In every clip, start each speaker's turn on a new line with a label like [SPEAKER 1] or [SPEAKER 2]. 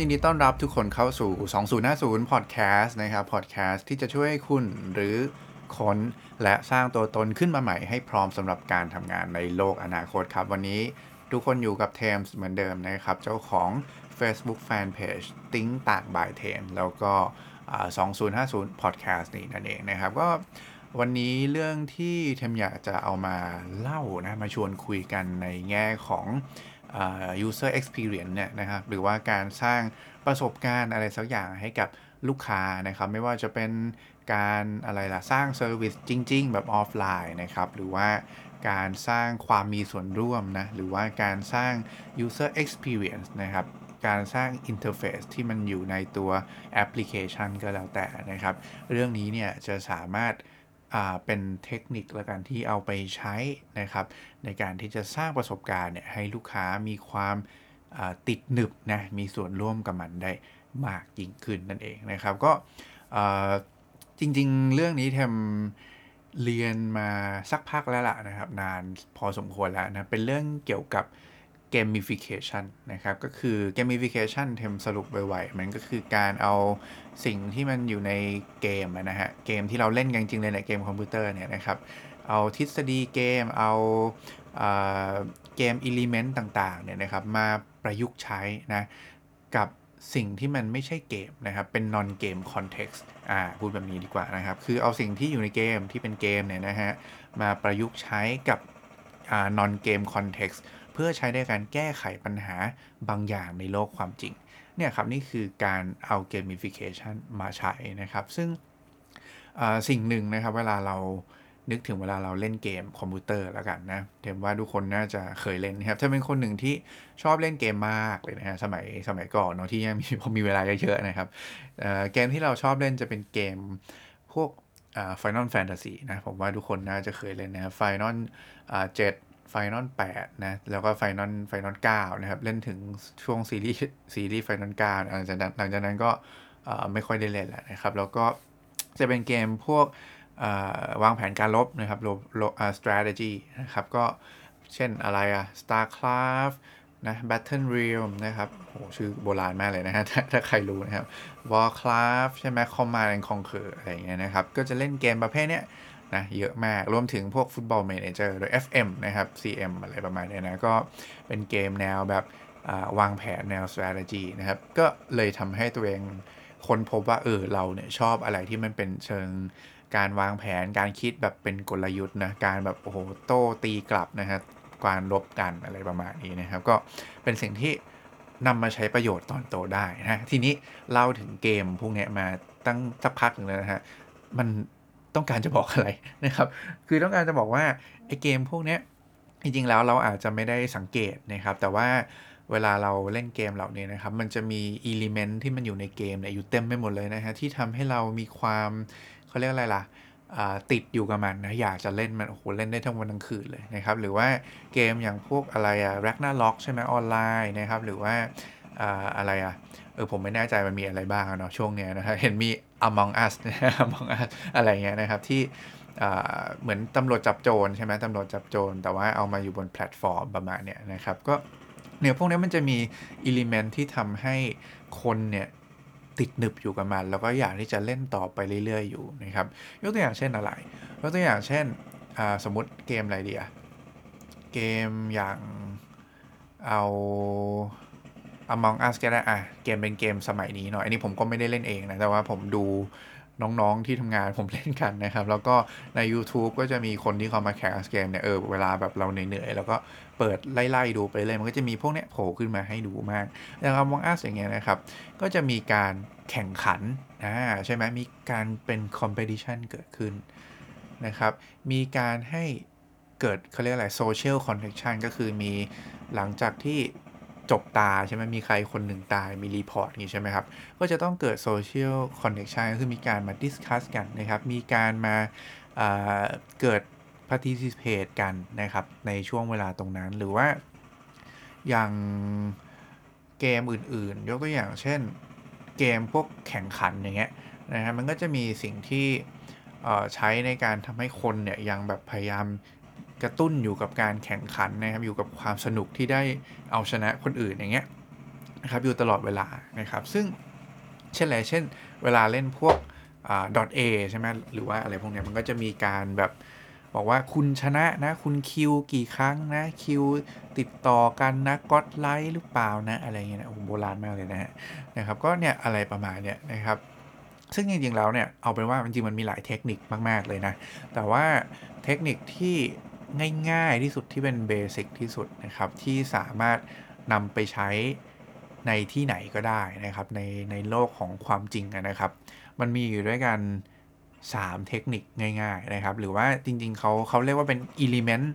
[SPEAKER 1] ยินดีต้อนรับทุกคนเข้าสู่ 2050 Podcast นะครับ Podcast ที่จะช่วยคุณหรือค้นและสร้างตัวตนขึ้นมาใหม่ให้พร้อมสำหรับการทำงานในโลกอนาคตครับ วันนี้ทุกคนอยู่กับเทมส์เหมือนเดิมนะครับ เจ้าของ Facebook Fanpage ติ้งต่างบายเทมแล้วก็ 2050 Podcast นี่นั่นเองนะครับ ก็วันนี้เรื่องที่เทมอยากจะเอามาเล่านะ มาชวนคุยกันในแง่ของ user experience เนี่ยนะครับหรือว่าการสร้างประสบการณ์อะไรสักอย่างให้กับลูกค้านะครับไม่ว่าจะเป็นการอะไรล่ะสร้าง service จริง ๆ แบบออฟไลน์นะครับหรือว่าการสร้างความมีส่วนร่วมนะหรือว่าการสร้าง user experience นะครับการสร้าง interface ที่มันอยู่ในตัวแอปพลิเคชันก็แล้วแต่นะครับ เรื่องนี้เนี่ยจะสามารถ เป็นเทคนิคละกันที่เอาไปใช้นะครับ ในการที่จะสร้างประสบการณ์เนี่ยให้ลูกค้ามีความาติดหนึบนะมีส่วนร่วมกับมันได้มากยิ่งขึ้นนั่นเองนะครับ ก็จริงๆ เรื่องนี้เทมเรียนมาสักพักแล้วล่ะนะครับ นานพอสมควรแล้วนะเป็นเรื่องเกี่ยวกับ gamification นะครับ ก็คือ gamification เทมสรุปไวๆมันก็คือการเอาสิ่งที่มันอยู่ในเกมนะฮะ เกมที่เราเล่นกันจริงๆเลยในเกมคอมพิวเตอร์เนี่ยนะครับ เอาทฤษฎีเกม เอาเกมอิเลเมนต์ต่างๆเนี่ยนะครับ มาประยุกต์ใช้นะ กับสิ่งที่มันไม่ใช่เกมนะครับ เป็น non game context อ่า พูดแบบนี้ดีกว่านะครับ คือเอาสิ่งที่อยู่ในเกมที่เป็นเกมเนี่ยนะฮะ มาประยุกต์ใช้กับอ่า non game context เพื่อใช้ในการแก้ไขปัญหาบางอย่างในโลกความจริง เนี่ยครับนี่คือการเอา gamification มาใช้นะครับ ซึ่งสิ่งหนึ่งนะครับเวลาเรานึกถึงเวลาเราเล่นเกมคอมพิวเตอร์แล้วกันนะเทมว่าทุกคนน่าจะเคยเล่นนะครับ ถ้าเป็นคนหนึ่งที่ชอบเล่นเกมมากเลยนะฮะสมัยสมัยก่อนเนาะที่ยังมีพอมีเวลาเยอะๆนะครับเกมที่เราชอบเล่นจะเป็นเกมพวกอ่า Final Fantasy นะ ผมว่าทุกคนน่าจะเคยเล่นนะค รับ Final อ่า7 Final 8นะ แล้วก็ Final Final 9นะครับ เล่นถึงช่วงซีรีส์ซีรีส์ Final 9หลังจากนั้นหลังจากนั้นก็ไม่ค่อยได้เล่นแล้วนะครับ แล้วก็จะเป็นเกมพวกวางแผนการลบนะครับลบลอ่า strategy นะครับ ก็เช่นอะไรอะ StarCraft นะ Battle Realm นะครับโหชื่อโบราณมากเลยนะฮะถ้าถ้าใครรู้นะครับ Warcraft ใช่ไหม Command and Conquer อะไรอย่างเงี้ยนะครับ ก็จะเล่นเกมประเภทเนี้ย นะเยอะมาก รวมถึงพวก Football Manager โดย FM นะครับ CM อะไรประมาณนี้นะ ก็เป็นเกมแนวแบบวางแผนแนว strategy นะครับ ก็เลยทำให้ตัวเองคนพบว่าเออเราเนี่ยชอบอะไรที่มันเป็นเชิงการวางแผนการคิดแบบเป็นกลยุทธ์นะ การแบบโอ้โหโต้ตีกลับนะครับการลบกันอะไรประมาณนี้นะครับ ก็เป็นสิ่งที่นำมาใช้ประโยชน์ตอนโตได้นะทีนี้เล่าถึงเกมพวกนี้มาตั้งสักพักหนึ่งแล้วนะฮะมัน ต้องการจะบอกอะไรนะครับ คือต้องการจะบอกว่าไอ้เกมพวกนี้จริงๆแล้วเราอาจจะไม่ได้สังเกตนะครับ แต่ว่าเวลาเราเล่นเกมเหล่านี้นะครับ มันจะมีอิเลเมนที่มันอยู่ในเกมเนี่ยอยู่เต็มไปหมดเลยนะฮะที่ทำให้เรามีความเขาเรียกอะไรล่ะติดอยู่กับมันนะอยากจะเล่นมันโอ้โหเล่นได้ทั้งวันทั้งคืนเลยนะครับ หรือว่าเกมอย่างพวกอะไรอะ Ragnarok ใช่ไหมออนไลน์นะครับ หรือว่าอะไรอะ เออผมไม่แน่ใจมันมีอะไรบ้างเนาะช่วงเนี้ยนะครับเห็นมี Among Us Among Us อะไรเงี้ยนะครับที่เหมือนตำรวจจับโจรใช่ไหมตำรวจจับโจรแต่ว่าเอามาอยู่บนแพลตฟอร์มประมาณเนี้ยนะครับก็เนี่ยพวกนี้มันจะมี element ที่ทำให้คนเนี่ยติดหนึบอยู่กับมัน แล้วก็อยากที่จะเล่นต่อไปเรื่อยๆอยู่นะครับยกตัวอย่างเช่นอะไรยกตัวอย่างเช่นสมมติเกมอะไรดีอะเกมอย่างเอา Among Us ก็ได้อะเกมเป็นเกมสมัยนี้หน่อย อันนี้ผมก็ไม่ได้เล่นเองนะ แต่ว่าผมดูน้องๆที่ทำงานผมเล่นกันนะครับ แล้วก็ใน YouTube ก็จะมีคนที่เขามาแคสเกมเนี่ยเออเวลาแบบเราเหนื่อยๆ แล้วก็เปิดไล่ๆดูไปเลย มันก็จะมีพวกเนี้ยโผล่ขึ้นมาให้ดูมากอย่าง Among Us อย่างเงี้ยนะครับ ก็จะมีการแข่งขันอ่าใช่ไหมมีการเป็น competition เกิดขึ้นนะครับ มีการให้เกิดเขาเรียกอะไร social connection ก็คือมีหลังจากที่ จบตาใช่ไหมมีใครคนหนึ่งตายมี report นี้ใช่ไหมครับ ก็จะต้องเกิด social connection ก็คือมีการมา discuss กันนะครับ มีการมาอ่าเกิด participate กันนะครับ ในช่วงเวลาตรงนั้นหรือว่าอย่างเกมอื่นๆ ยกตัวอย่างเช่นเกมพวกแข่งขันอย่างเงี้ยนะฮะมันก็จะมีสิ่งที่ใช้ในการทำให้คนเนี่ยยังแบบพยายาม กระตุ้นอยู่กับการแข่งขันนะครับอยู่กับความสนุกที่ได้เอาชนะคนอื่นอย่างเงี้ยนะครับอยู่ตลอดเวลานะครับ ซึ่งเช่นไรเช่น เวลาเล่นพวกดอทเอใช่ไหมหรือว่าอะไรพวกนี้มันก็จะมีการแบบบอกว่าคุณชนะนะ คุณคิวกี่ครั้งนะคิวติดต่อกันนะก็ดไลท์หรือเปล่านะ อะไรเงี้ยนะโอ้โบราณมากเลยนะฮะนะครับก็เนี่ยอะไรประมาณเนี้ยนะครับซึ่งจริงๆแล้วเนี่ยเอาเป็นว่าจริงๆมันมีหลายเทคนิคมาก ๆ เลยนะ แต่ว่าเทคนิคที่ ง่าย ๆ ที่สุดที่เป็น basic ที่สุดนะครับ ที่สามารถนำไปใช้ในที่ไหนก็ได้นะครับ ในในโลกของความจริงนะครับ มันมีอยู่ด้วยกัน 3 เทคนิคง่าย ๆนะครับ หรือว่าจริงๆเขาเขาเรียกว่าเป็น element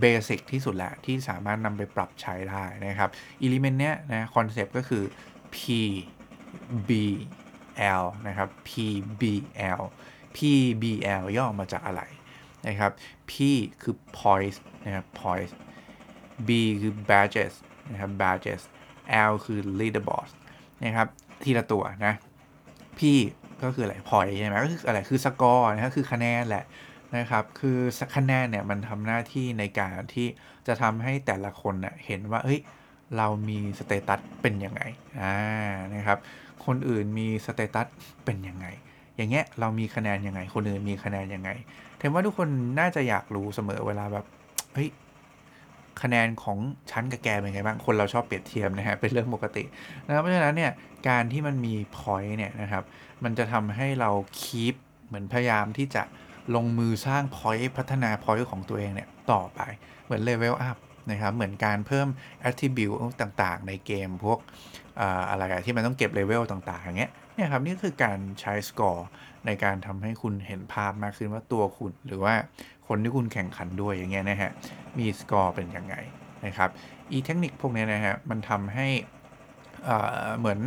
[SPEAKER 1] basic ที่สุดแหละ ที่สามารถนำไปปรับใช้ได้นะครับ element เนี้ยนะคอนเซปต์ก็คือ P B L นะครับ P B L P B L ย่อมาจากอะไร นะครับ P คือ points นะครับ points B คือ badges นะครับ badges L คือ leaderboard นะครับ ทีละตัวนะ P ก็คืออะไร point ใช่ไหมก็คืออะไร คือสกอร์นะครับคือคะแนนแหละนะครับ คือคะแนนเนี่ยมันทำหน้าที่ในการที่จะทำให้แต่ละคนเน่ยเห็นว่า เฮ้ย เรามี status เป็นยังไง อ่า นะครับ คนอื่นมี status เป็นยังไง อย่างเงี้ยเรามีคะแนนยังไง คนอื่นมีคะแนนยังไงเห็นว่าทุกคนน่าจะอยากรู้เสมอเวลาแบบเฮ้ยคะแนนของชั้นกับแกเป็นไงบ้าง คนเราชอบเปรียบเทียบนะฮะ เป็นเรื่องปกตินะครับเพราะฉะนั้นเนี่ย การที่มันมี point เนี่ยนะครับ มันจะทำให้เรา keep เหมือนพยายามที่จะลงมือสร้าง point พัฒนา point ของตัวเองเนี่ย ต่อไป เหมือน level up นะครับ เหมือนการเพิ่ม attribute ต่างๆ ในเกมพวกอะไรที่มันต้องเก็บเลเวลต่างๆอย่างเงี้ย เนี่ยครับนี่คือการใช้สกอร์ในการทำให้คุณเห็นภาพมากขึ้นว่าตัวคุณ หรือว่าคนที่คุณแข่งขันด้วยอย่างเงี้ยนะฮะมีสกอร์เป็นยังไงนะครับอีเทคนิคพวกนี้นะฮะมันทำให้เหมือน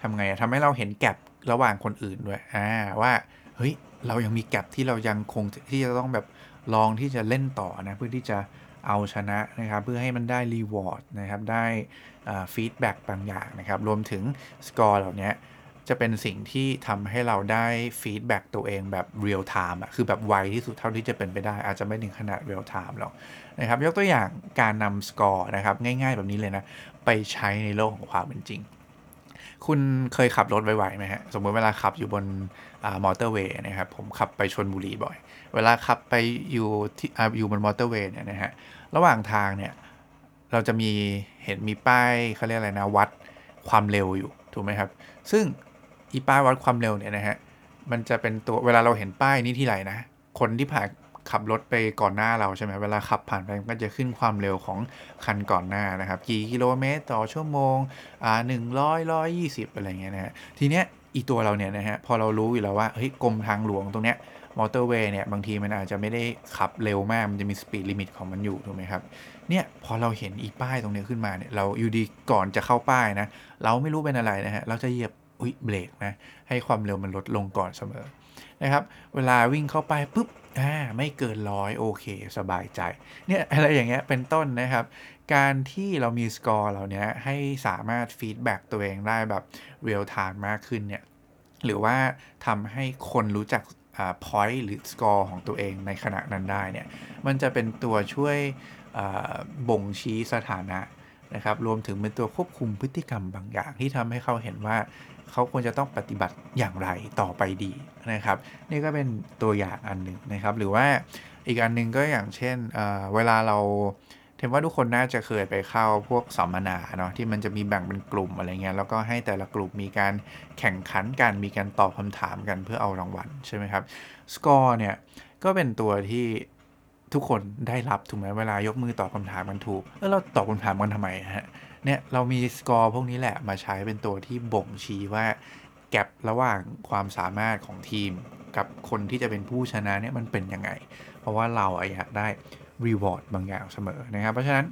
[SPEAKER 1] ทำไงทำให้เราเห็นแกลบระหว่างคนอื่นด้วยอ่าว่าเฮ้ยเรายังมี gap ที่เรายังคงที่จะต้องแบบลองที่จะเล่นต่อนะเพื่อที่จะเอาชนะนะครับเพื่อให้มันได้ reward นะครับได้ feedback บางอย่างนะครับรวมถึงสกอร์เหล่านี้ จะเป็นสิ่งที่ทำให้เราได้ feedback ตัวเองแบบเรียลไทม์อะคือแบบไวที่สุดเท่าที่จะเป็นไปได้ อาจจะไม่ถึงขนาดเรียลไทม์หรอกนะครับ ยกตัวอย่างการนำสกอร์นะครับ ง่ายๆแบบนี้เลยนะ ไปใช้ในโลกของความเป็นจริง คุณเคยขับรถไวๆไหมฮะ สมมติเวลาขับอยู่บนมอเตอร์เวย์นะครับ ผมขับไปชนบุรีบ่อย เวลาขับไปอยู่ที่อยู่บนมอเตอร์เวย์เนี่ยนะฮะระหว่างทางเนี่ยเราจะมีเห็นมีป้ายเขาเรียกอะไรนะวัดความเร็วอยู่ถูกไหมครับ ซึ่ง อีป้ายวัดความเร็วเนี่ยนะฮะ มันจะเป็นตัวเวลาเราเห็นป้ายนี้ที่ไหนนะ คนที่ผ่านขับรถไปก่อนหน้าเราใช่ไหมเวลาขับผ่านไปมันก็จะขึ้นความเร็วของคันก่อนหน้านะครับ กี่กิโลเมตรต่อชั่วโมง อ่าหนึ่งร้อยร้อยยี่สิบอะไรเงี้ยนะฮะ ทีเนี้ยอีตัวเราเนี่ยนะฮะ พอเรารู้อยู่แล้วว่า เฮ้ยกรมทางหลวงตรงเนี้ยมอเตอร์เวย์เนี่ยบางทีมันอาจจะไม่ได้ขับเร็วมาก มันจะมี speed limit ของมันอยู่ถูกไหมครับ เนี่ยพอเราเห็นอีป้ายตรงนี้ขึ้นมาเนี่ยเราอยู่ดีก่อนจะเข้าป้ายนะ เราไม่รู้เป็นอะไรนะฮะ เราจะเหยียบ อุ้ยเบรกนะให้ความเร็วมันลดลงก่อนเสมอนะครับ เวลาวิ่งเข้าไปปุ๊บอ่าไม่เกินร้อยโอเค สบายใจเนี่ยอะไรอย่างเงี้ยเป็นต้นนะครับ การที่เรามีสกอร์เหล่านี้ให้สามารถ feedback ตัวเองได้แบบเรียลไทม์มากขึ้นเนี่ยหรือว่าทำให้คนรู้จักอ่า point หรือสกอร์ของตัวเองในขณะนั้นได้เนี่ยมันจะเป็นตัวช่วยบ่งชี้สถานะ นะครับรวมถึงเป็นตัวควบคุมพฤติกรรมบางอย่าง ที่ทำให้เขาเห็นว่าเขาควรจะต้องปฏิบัติอย่างไรต่อไปดีนะครับ นี่ก็เป็นตัวอย่างอันหนึ่งนะครับ หรือว่าอีกอันนึงก็อย่างเช่นเเวลาเราเทมว่าทุกคนน่าจะเคยไปเข้าพวกสัมมนาเนาะที่มันจะมีแบ่งเป็นกลุ่มอะไรเงี้ยแล้วก็ให้แต่ละกลุ่มมีการแข่งขันกันมีการตอบคำถามกันเพื่อเอารางวัลใช่ไหมครับสกอร์เนี่ยก็เป็นตัวที่ ทุกคนได้รับถูกไหมเวลายกมือตอบคำถามกันถูกแล้วเราตอบคำถามกันทำไมฮะเนี่ยเรามีสกอร์พวกนี้แหละมาใช้เป็นตัวที่บ่งชี้ว่าgap ระหว่างความสามารถของทีมกับคนที่จะเป็นผู้ชนะเนี่ยมันเป็นยังไง เพราะว่าเราอยากได้ reward บางอย่างเสมอนะครับ เพราะฉะนั้น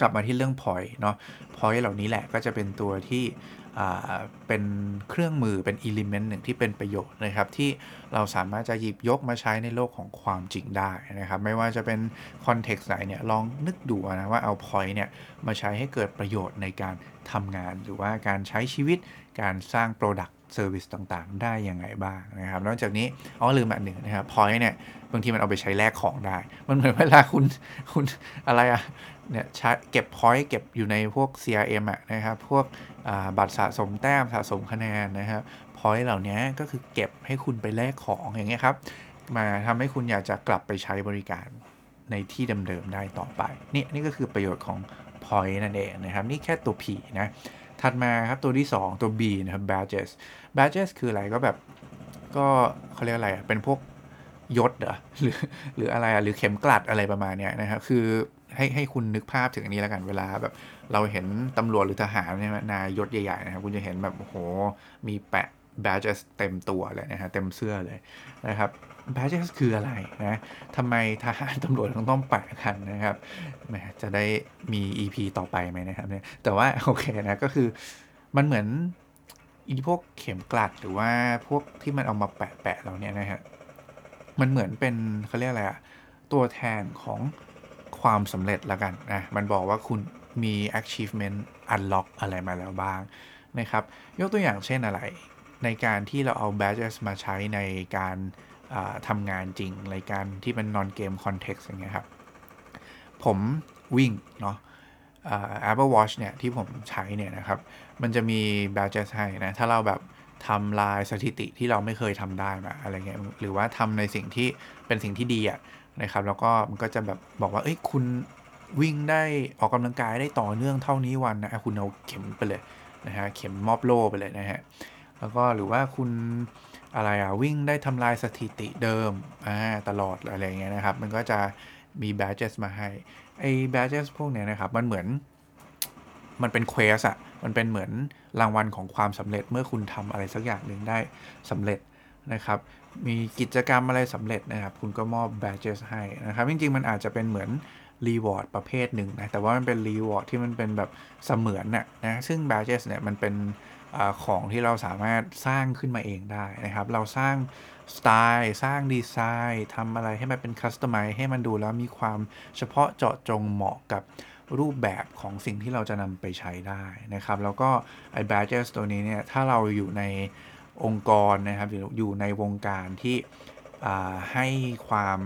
[SPEAKER 1] กลับมาที่เรื่อง point เนาะ point เหล่านี้แหละก็จะเป็นตัวที่เป็นเครื่องมือเป็น element หนึ่งที่เป็นประโยชน์นะครับ ที่เราสามารถจะหยิบยกมาใช้ในโลกของความจริงได้นะครับ ไม่ว่าจะเป็น context ไหนเนี่ยลองนึกดูนะว่าเอา point เนี่ยมาใช้ให้เกิดประโยชน์ในการทำงาน หรือว่าการใช้ชีวิตการสร้าง Product service ต่างๆ ได้ยังไงบ้างนะครับ นอกจากนี้อ๋อลืมอันหนึ่งนะครับ point เนี่ยบางทีมันเอาไปใช้แลกของได้ มันเหมือนเวลาคุณคุณอะไรอะเนี่ยเก็บ point เก็บอยู่ในพวก CRM อะนะครับ พวกบัตรสะสมแต้มสะสมคะแนนนะครับ point เหล่านี้ก็คือเก็บให้คุณไปแลกของอย่างเงี้ยครับ มาทำให้คุณอยากจะกลับไปใช้บริการในที่เดิมๆได้ต่อไป นี่นี่ก็คือประโยชน์ของ point นั่นเองนะครับ นี่แค่ตัว P นะ ถัดมาครับตัวที่ 2 ตัว B นะครับ badges badges คืออะไรก็แบบก็เขาเรียกอะไรเป็นพวกยศเหรอหรือหรืออะไรหรือเข็มกลัดอะไรประมาณเนี้ยนะครับคือให้ให้คุณนึกภาพถึงอันนี้แล้วกันเวลาแบบเราเห็นตำรวจหรือทหารเนี่ยนายยศใหญ่ๆนะครับคุณจะเห็นแบบโอ้โหมีแปะ badges เต็มตัวเลยนะฮะเต็มเสื้อเลยนะครับ badges คืออะไรนะทำไมทหารตำรวจต้องต้องแปะกันนะครับแหมจะได้มี EP ต่อไปไหมนะครับเนี่ยแต่ว่าโอเคนะก็คือมันเหมือนอีพวกเข็มกลัดหรือว่าพวกที่มันเอามาแปะแปะเราเนี่ยนะฮะมันเหมือนเป็นเขาเรียกอะไรอะตัวแทนของความสำเร็จละกันนะมันบอกว่าคุณมี achievement unlock อะไรมาแล้วบ้างนะครับ ยกตัวอย่างเช่นอะไร ในการที่เราเอา badges มาใช้ในการทำงานจริงรายการที่เป็น non game context อย่างเงี้ยครับ ผมวิ่งเนาะ Apple Watch เนี่ย ที่ผมใช้เนี่ยนะครับ มันจะมี badges ให้นะ ถ้าเราแบบทำลายสถิติที่เราไม่เคยทำได้มาอะไรเงี้ยหรือว่าทำในสิ่งที่เป็นสิ่งที่ดีอะนะครับ แล้วก็มันก็จะแบบบอกว่าเอ้ยคุณวิ่งได้ออกกำลังกายได้ต่อเนื่องเท่านี้วันนะคุณเอาเข็มไปเลยนะฮะเข็มมอบโล่ไปเลยนะฮะ แล้วก็หรือว่าคุณอะไรอะวิ่งได้ทำลายสถิติเดิมอ่าตลอดอะไรเงี้ยนะครับ มันก็จะมี badges มาให้ ไอ้ badges พวกเนี้ยนะครับ มันเหมือน มันเป็นเควสอะมันเป็นเหมือนรางวัลของความสำเร็จเมื่อคุณทำอะไรสักอย่างหนึ่งได้สำเร็จนะครับ มีกิจกรรมอะไรสำเร็จนะครับ คุณก็มอบ badges ให้นะครับ จริง ๆ มันอาจจะเป็นเหมือนreward ประเภทหนึ่งนะ แต่ว่ามันเป็น reward ที่มันเป็นแบบเสมือนน่ะนะ ซึ่ง badges เนี่ยมันเป็น อของที่เราสามารถสร้างขึ้นมาเองได้นะครับ เราสร้างสไตล์สร้างดีไซน์ทำอะไรให้มันเป็น customize ให้มันดูแล้วมีความเฉพาะเจาะจงเหมาะกับรูปแบบของสิ่งที่เราจะนำไปใช้ได้นะครับ แล้วก็ไอ้ badges ตัวนี้เนี่ย ถ้าเราอยู่ในองค์กรนะครับอยู่ในวงการที่ให้ความ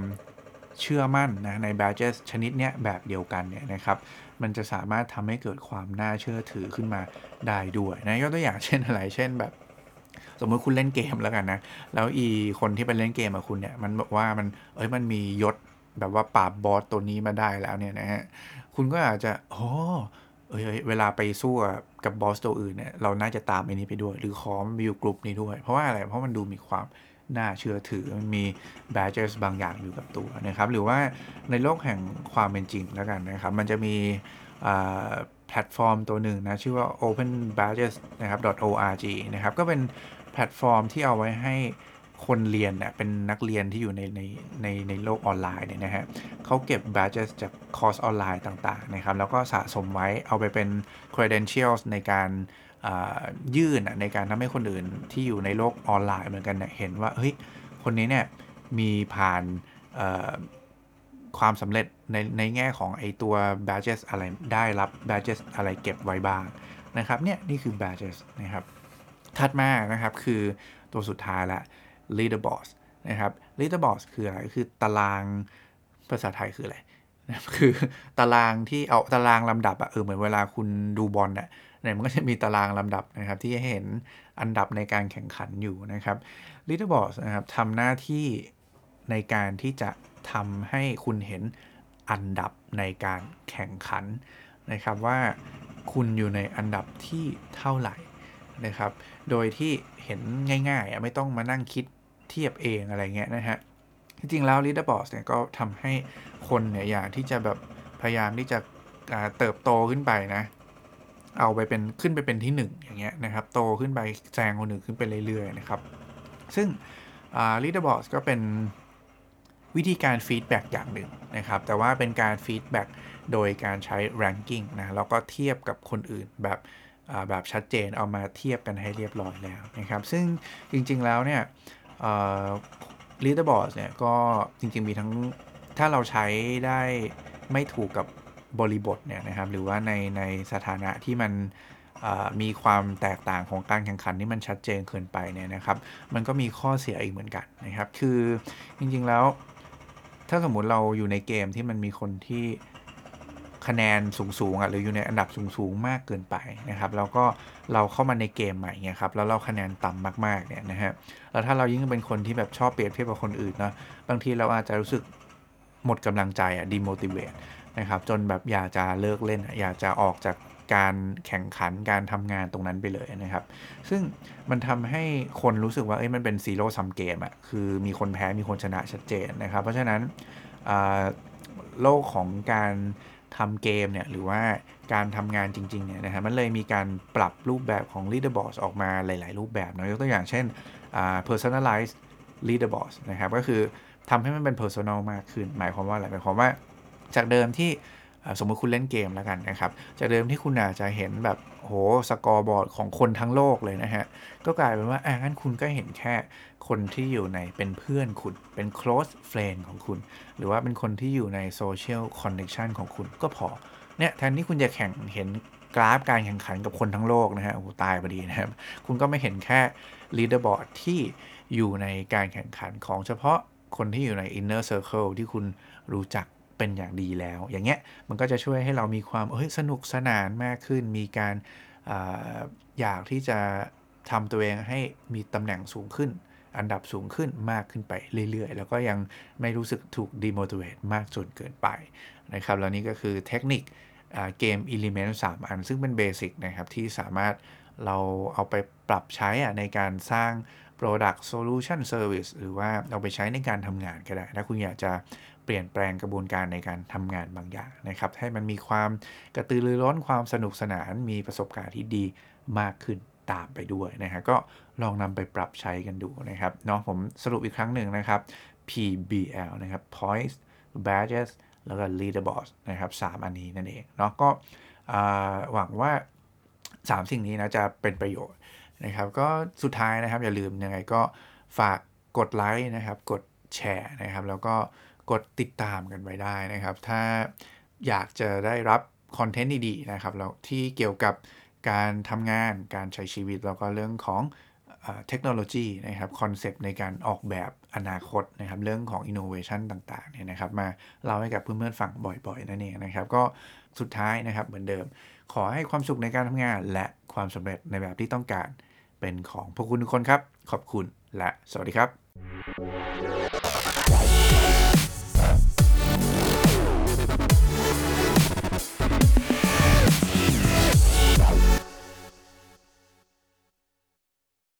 [SPEAKER 1] เชื่อมั่นนะใน badges ชนิดเนี้ยแบบเดียวกันเนี่ยนะครับ มันจะสามารถทำให้เกิดความน่าเชื่อถือขึ้นมาได้ด้วยนะยกตัวอย่างเช่นอะไรเช่นแบบสมมติคุณเล่นเกมแล้วกันนะ แล้วอีคนที่ไปเล่นเกมกับคุณเนี่ย มันบอกว่ามัน เอ้ย มันมียศแบบว่าปราบบอสตัวนี้มาได้แล้วเนี่ยนะฮะ คุณก็อาจจะโอ้เอ้ย เวลาไปสู้กับบอสตัวอื่นเนี่ย เราน่าจะตามอันนี้ไปด้วย หรือขอมาอยู่กลุ่มนี้ด้วย เพราะว่าอะไร เพราะมันดูมีความ น่าเชื่อถือมันมี badges บางอย่างอยู่กับตัวนะครับหรือว่าในโลกแห่งความเป็นจริงแล้วกันนะครับ มันจะมีแพลตฟอร์มตัวหนึ่งนะชื่อว่า open badges นะครับ .org นะครับก็เป็นแพลตฟอร์มที่เอาไว้ให้คนเรียนเนี่ยเป็นนักเรียนที่อยู่ในในในในโลกออนไลน์เนี่ยนะฮะเขาเก็บ badges จากคอร์สออนไลน์ต่างๆนะครับแล้วก็สะสมไว้เอาไปเป็น credentials ในการ ยื่นในการทำให้คนอื่นที่อยู่ในโลกออนไลน์เหมือนกันเนี่ยเห็นว่าเฮ้ยคนนี้เนี่ยมีผ่านความสำเร็จในในแง่ของไอตัว badges อะไรได้รับ badges อะไรเก็บไว้บ้างนะครับเนี่ยนี่คือ badges นะครับถัดมานะครับคือตัวสุดท้ายละ leaderboard นะครับ leaderboard คืออะไรคือตารางภาษาไทยคืออะไรคือตารางที่เอาตารางลำดับอะเออเหมือนเวลาคุณดูบอลเนี่ย เนี่ยมันก็จะมีตารางลำดับนะครับที่เห็นอันดับในการแข่งขันอยู่นะครับ leaderboard นะครับทำหน้าที่ในการที่จะทำให้คุณเห็นอันดับในการแข่งขันนะครับว่าคุณอยู่ในอันดับที่เท่าไหร่นะครับ โดยที่เห็นง่ายๆ ไม่ต้องมานั่งคิดเทียบเองอะไรเงี้ยนะฮะ จริงๆ แล้ว leaderboard เนี่ยก็ทำให้คนเนี่ยอยากที่จะแบบพยายามที่จะเติบโตขึ้นไปนะ เอาไปเป็นขึ้นไปเป็นที่ 1 อย่างเงี้ยนะครับ โตขึ้นไปแซงคนอื่นขึ้นไปเรื่อยๆนะครับ ซึ่ง leaderboard ก็เป็นวิธีการ feedback อย่างหนึ่งนะครับ แต่ว่าเป็นการ feedback โดยการใช้ ranking นะแล้วก็เทียบกับคนอื่นแบบแบบชัดเจนเอามาเทียบกันให้เรียบร้อยแล้วนะครับ ซึ่งจริงๆแล้วเนี่ย leaderboard เนี่ยก็จริงๆมีทั้งถ้าเราใช้ได้ไม่ถูกกับ บริบทเนี่ยนะครับหรือว่าในในสถานะที่มันมีความแตกต่างของการแข่งขันที่มันชัดเจนเกินไปเนี่ยนะครับ มันก็มีข้อเสียอีกเหมือนกันนะครับ คือจริงๆแล้ว ถ้าสมมุติเราอยู่ในเกมที่มันมีคนที่คะแนนสูงๆอะหรืออยู่ในอันดับสูงๆมากเกินไปนะครับ แล้วก็เราเข้ามาในเกมใหม่เนี่ยครับแล้วเราคะแนนต่ำมากๆเนี่ยนะฮะแล้วถ้าเรายิ่งเป็นคนที่แบบชอบเปรียบเทียบกับคนอื่นเนาะบางทีเราอาจจะรู้สึกหมดกำลังใจอะดีโมติเวต นะครับ จนแบบอยากจะเลิกเล่น อยากจะออกจากการแข่งขันการทำงานตรงนั้นไปเลยนะครับ ซึ่งมันทำให้คนรู้สึกว่าเอ้ยมันเป็นซีโร่ซัมเกมอะคือมีคนแพ้มีคนชนะชัดเจนนะครับ เพราะฉะนั้นโลกของการทำเกมเนี่ยหรือว่าการทำงานจริงๆเนี่ยนะครับมันเลยมีการปรับรูปแบบของ leaderboard ออกมาหลาย ๆ รูปแบบนะยกตัวอย่างเช่น personalized leaderboard นะครับก็คือทำให้มันเป็น personal มากขึ้น หมายความว่าอะไรหมายความว่า จากเดิมที่สมมติคุณเล่นเกมแล้วกันนะครับ จากเดิมที่คุณอาจจะเห็นแบบโหสกอร์บอร์ดของคนทั้งโลกเลยนะฮะ ก็กลายเป็นว่าอ่างั้นคุณก็เห็นแค่คนที่อยู่ในเป็นเพื่อนคุณ เป็น close friend ของคุณ หรือว่าเป็นคนที่อยู่ใน social connection ของคุณก็พอ เนี่ยแทนที่คุณจะแข่งเห็นกราฟการแข่งขันกับคนทั้งโลกนะฮะโอ้ตายพอดีนะครับ คุณก็ไม่เห็นแค่ leaderboard ที่อยู่ในการแข่งขันของเฉพาะคนที่อยู่ใน inner circle ที่คุณรู้จัก เป็นอย่างดีแล้ว อย่างเงี้ยมันก็จะช่วยให้เรามีความเฮ้ยสนุกสนานมากขึ้น มีการออยากที่จะทำตัวเองให้มีตำแหน่งสูงขึ้น อันดับสูงขึ้นมากขึ้นไปเรื่อยๆ แล้วก็ยังไม่รู้สึกถูก demotivate มากจนเกินไปนะครับแล้วนี่ก็คือเทคนิคเกม Element 3 อัน ซึ่งเป็นเบสิกนะครับที่สามารถเราเอาไปปรับใช้ในการสร้าง Product Solution Service หรือว่าเอาไปใช้ในการทำงานก็ได้ ถ้าคุณอยากจะ เปลี่ยนแปลงกระบวนการในการทำงานบางอย่างนะครับ ให้มันมีความกระตือรือร้นความสนุกสนานมีประสบการณ์ที่ดีมากขึ้นตามไปด้วยนะฮะก็ลองนำไปปรับใช้กันดูนะครับเนาะผมสรุปอีกครั้งหนึ่งนะครับ PBL นะครับ Points Badges แล้วก็ Leaderboard นะครับ3อันนี้นั่นเองเนาะก็หวังว่า 3 สิ่งนี้นะจะเป็นประโยชน์นะครับก็สุดท้ายนะครับอย่าลืมยังไงก็ฝากกดไลค์นะครับ กดแชร์นะครับ แล้วก็ กดติดตามกันไว้ได้นะครับ ถ้าอยากจะได้รับคอนเทนต์ดีๆนะครับแล้วที่เกี่ยวกับการทำงานการใช้ชีวิตแล้วก็เรื่องของเทคโนโลยีนะครับคอนเซปต์ในการออกแบบอนาคตนะครับเรื่องของอินโนเวชันต่างๆเนี่ยนะครับมาเล่าให้กับเพื่อนๆฟังบ่อยๆนั่นเองนะครับก็สุดท้ายนะครับเหมือนเดิม ขอให้ความสุขในการทำงาน และความสำเร็จในแบบที่ต้องการเป็นของพวกคุณทุกคนครับ ขอบคุณและสวัสดีครับ